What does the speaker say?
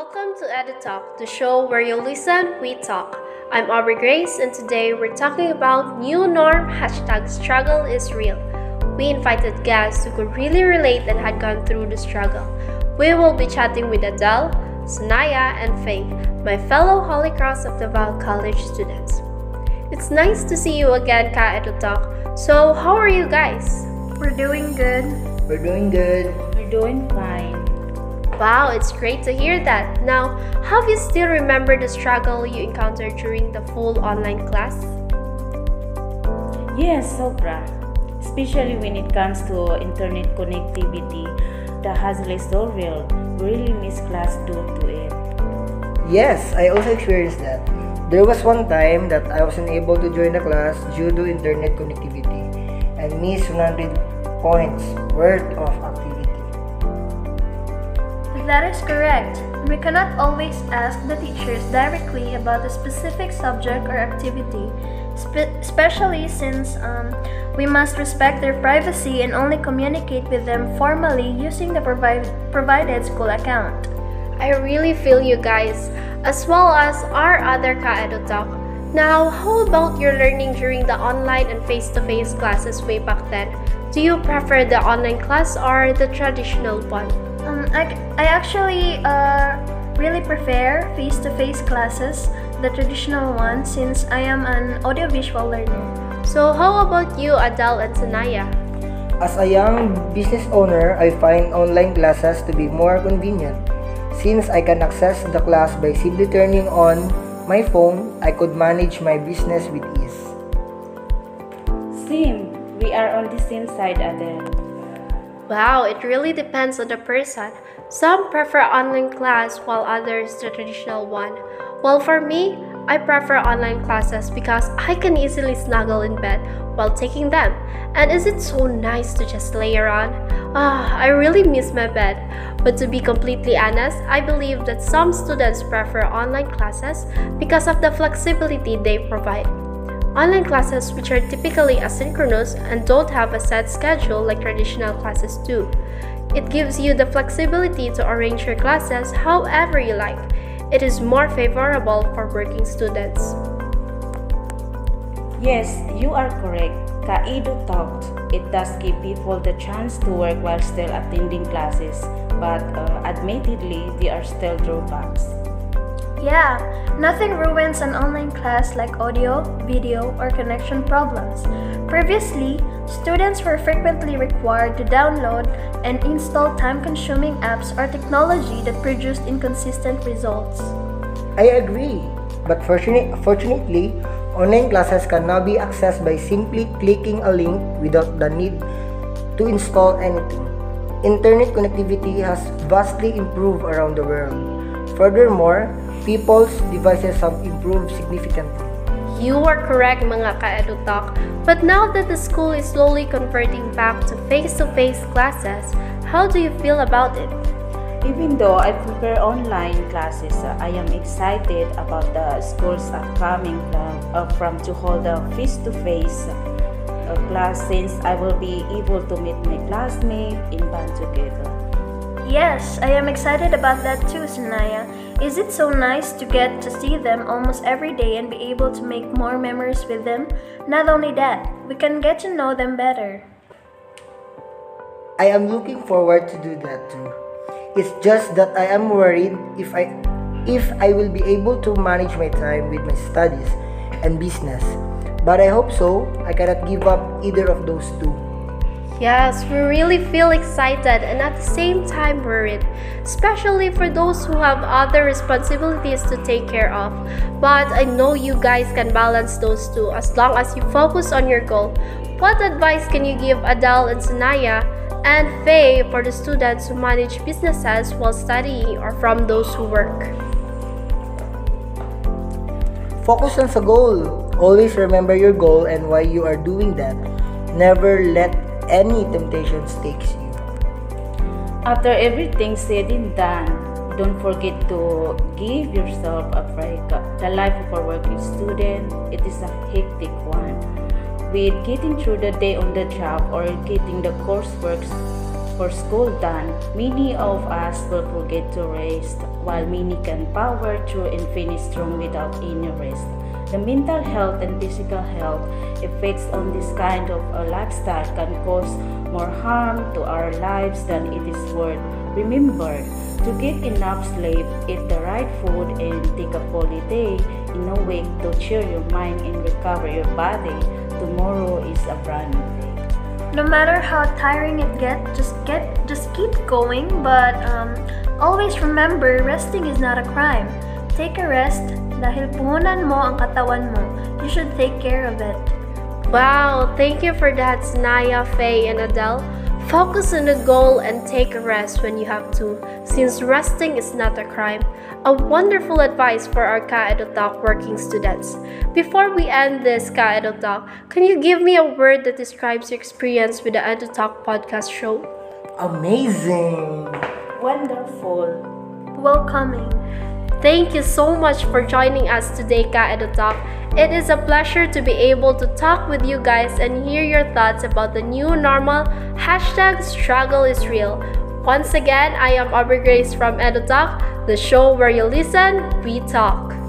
Welcome to Edu Talk, the show where you listen, we talk. I'm Aubrey Grace, and today we're talking about new norm hashtag struggle is real. We invited guests who could really relate and had gone through the struggle. We will be chatting with Adele, Sanaya, and Faye, my fellow Holy Cross of Davao College students. It's nice to see you again, Ka Edu Talk. So, how are you guys? We're doing good. We're doing good. We're doing fine. Wow, it's great to hear that. Now, have you still remember the struggle you encountered during the full online class? Yes, Sobra. Especially when it comes to internet connectivity, the hassle is so real. We really miss class due to it. Yes, I also experienced that. There was one time that I wasn't able to join the class due to internet connectivity and missed 100 points worth of activity. That is correct. We cannot always ask the teachers directly about a specific subject or activity, spe- especially since um, we must respect their privacy and only communicate with them formally using the provi- provided school account. I really feel you guys, as well as our other Ka Edu Talk. Now, how about your learning during the online and face-to-face classes way back then? Do you prefer the online class or the traditional one? Um, I, I actually uh, really prefer face to face classes, the traditional one, since I am an audiovisual learner. So, how about you, Adele and Sanaya? As a young business owner, I find online classes to be more convenient. Since I can access the class by simply turning on my phone, I could manage my business with ease. Same. We are on the same side, Adele. Wow, it really depends on the person. Some prefer online class while others the traditional one. Well, for me, I prefer online classes because I can easily snuggle in bed while taking them. And is it so nice to just lay around? Ah, I really miss my bed. But to be completely honest, I believe that some students prefer online classes because of the flexibility they provide. Online classes, which are typically asynchronous and don't have a set schedule like traditional classes do. It gives you the flexibility to arrange your classes however you like. It is more favorable for working students. Yes, you are correct. Ka Edu talked. It does give people the chance to work while still attending classes, but uh, admittedly, there are still drawbacks. Yeah, nothing ruins an online class like audio, video, or connection problems. Previously, students were frequently required to download and install time consuming apps or technology that produced inconsistent results. I agree, but fortunate, fortunately, online classes can now be accessed by simply clicking a link without the need to install anything. Internet connectivity has vastly improved around the world. Furthermore, people's devices have improved significantly. You are correct mga ka-edu talk, but now that the school is slowly converting back to face-to-face classes, how do you feel about it? Even though I prefer online classes, uh, I am excited about the school's upcoming plan uh, from to hold a face-to-face uh, class since I will be able to meet my classmates in band together. Yes, I am excited about that too, Sanaya. Is it so nice to get to see them almost every day and be able to make more memories with them? Not only that, we can get to know them better. I am looking forward to do that too. It's just that I am worried if I if I will be able to manage my time with my studies and business. But I hope so. I cannot give up either of those two. Yes, we really feel excited and at the same time worried, especially for those who have other responsibilities to take care of. But I know you guys can balance those two as long as you focus on your goal. What advice can you give Adele and Sanaya and Faye for the students who manage businesses while studying or from those who work? Focus on the goal. Always remember your goal and why you are doing that. Never let any temptations takes you. After everything said and done, don't forget to give yourself a break. The life of a working student, it is a hectic one. With getting through the day on the job or getting the coursework for school done, many of us will forget to rest, while many can power through and finish strong without any rest. The mental health and physical health effects on this kind of a lifestyle can cause more harm to our lives than it is worth. Remember to get enough sleep, eat the right food, and take a holiday in a week to cheer your mind and recover your body. Tomorrow is a brand new day. No matter how tiring it gets, just get just keep going. But um, always remember, resting is not a crime. Take a rest dahil puhunan mo ang katawan mo. You should take care of it. Wow, thank you for that, Naya, Faye, and Adele. Focus on the goal and take a rest when you have to, since resting is not a crime. A wonderful advice for our Ka Talk working students. Before we end this Ka Talk, can you give me a word that describes your experience with the Edu Talk podcast show? Amazing! Wonderful. Welcoming. Thank you so much for joining us today, Ka Edu Talk. It is a pleasure to be able to talk with you guys and hear your thoughts about the new normal. Hashtag struggle is real. Once again, I am Aubrey Grace from Edu Talk, the show where you listen, we talk.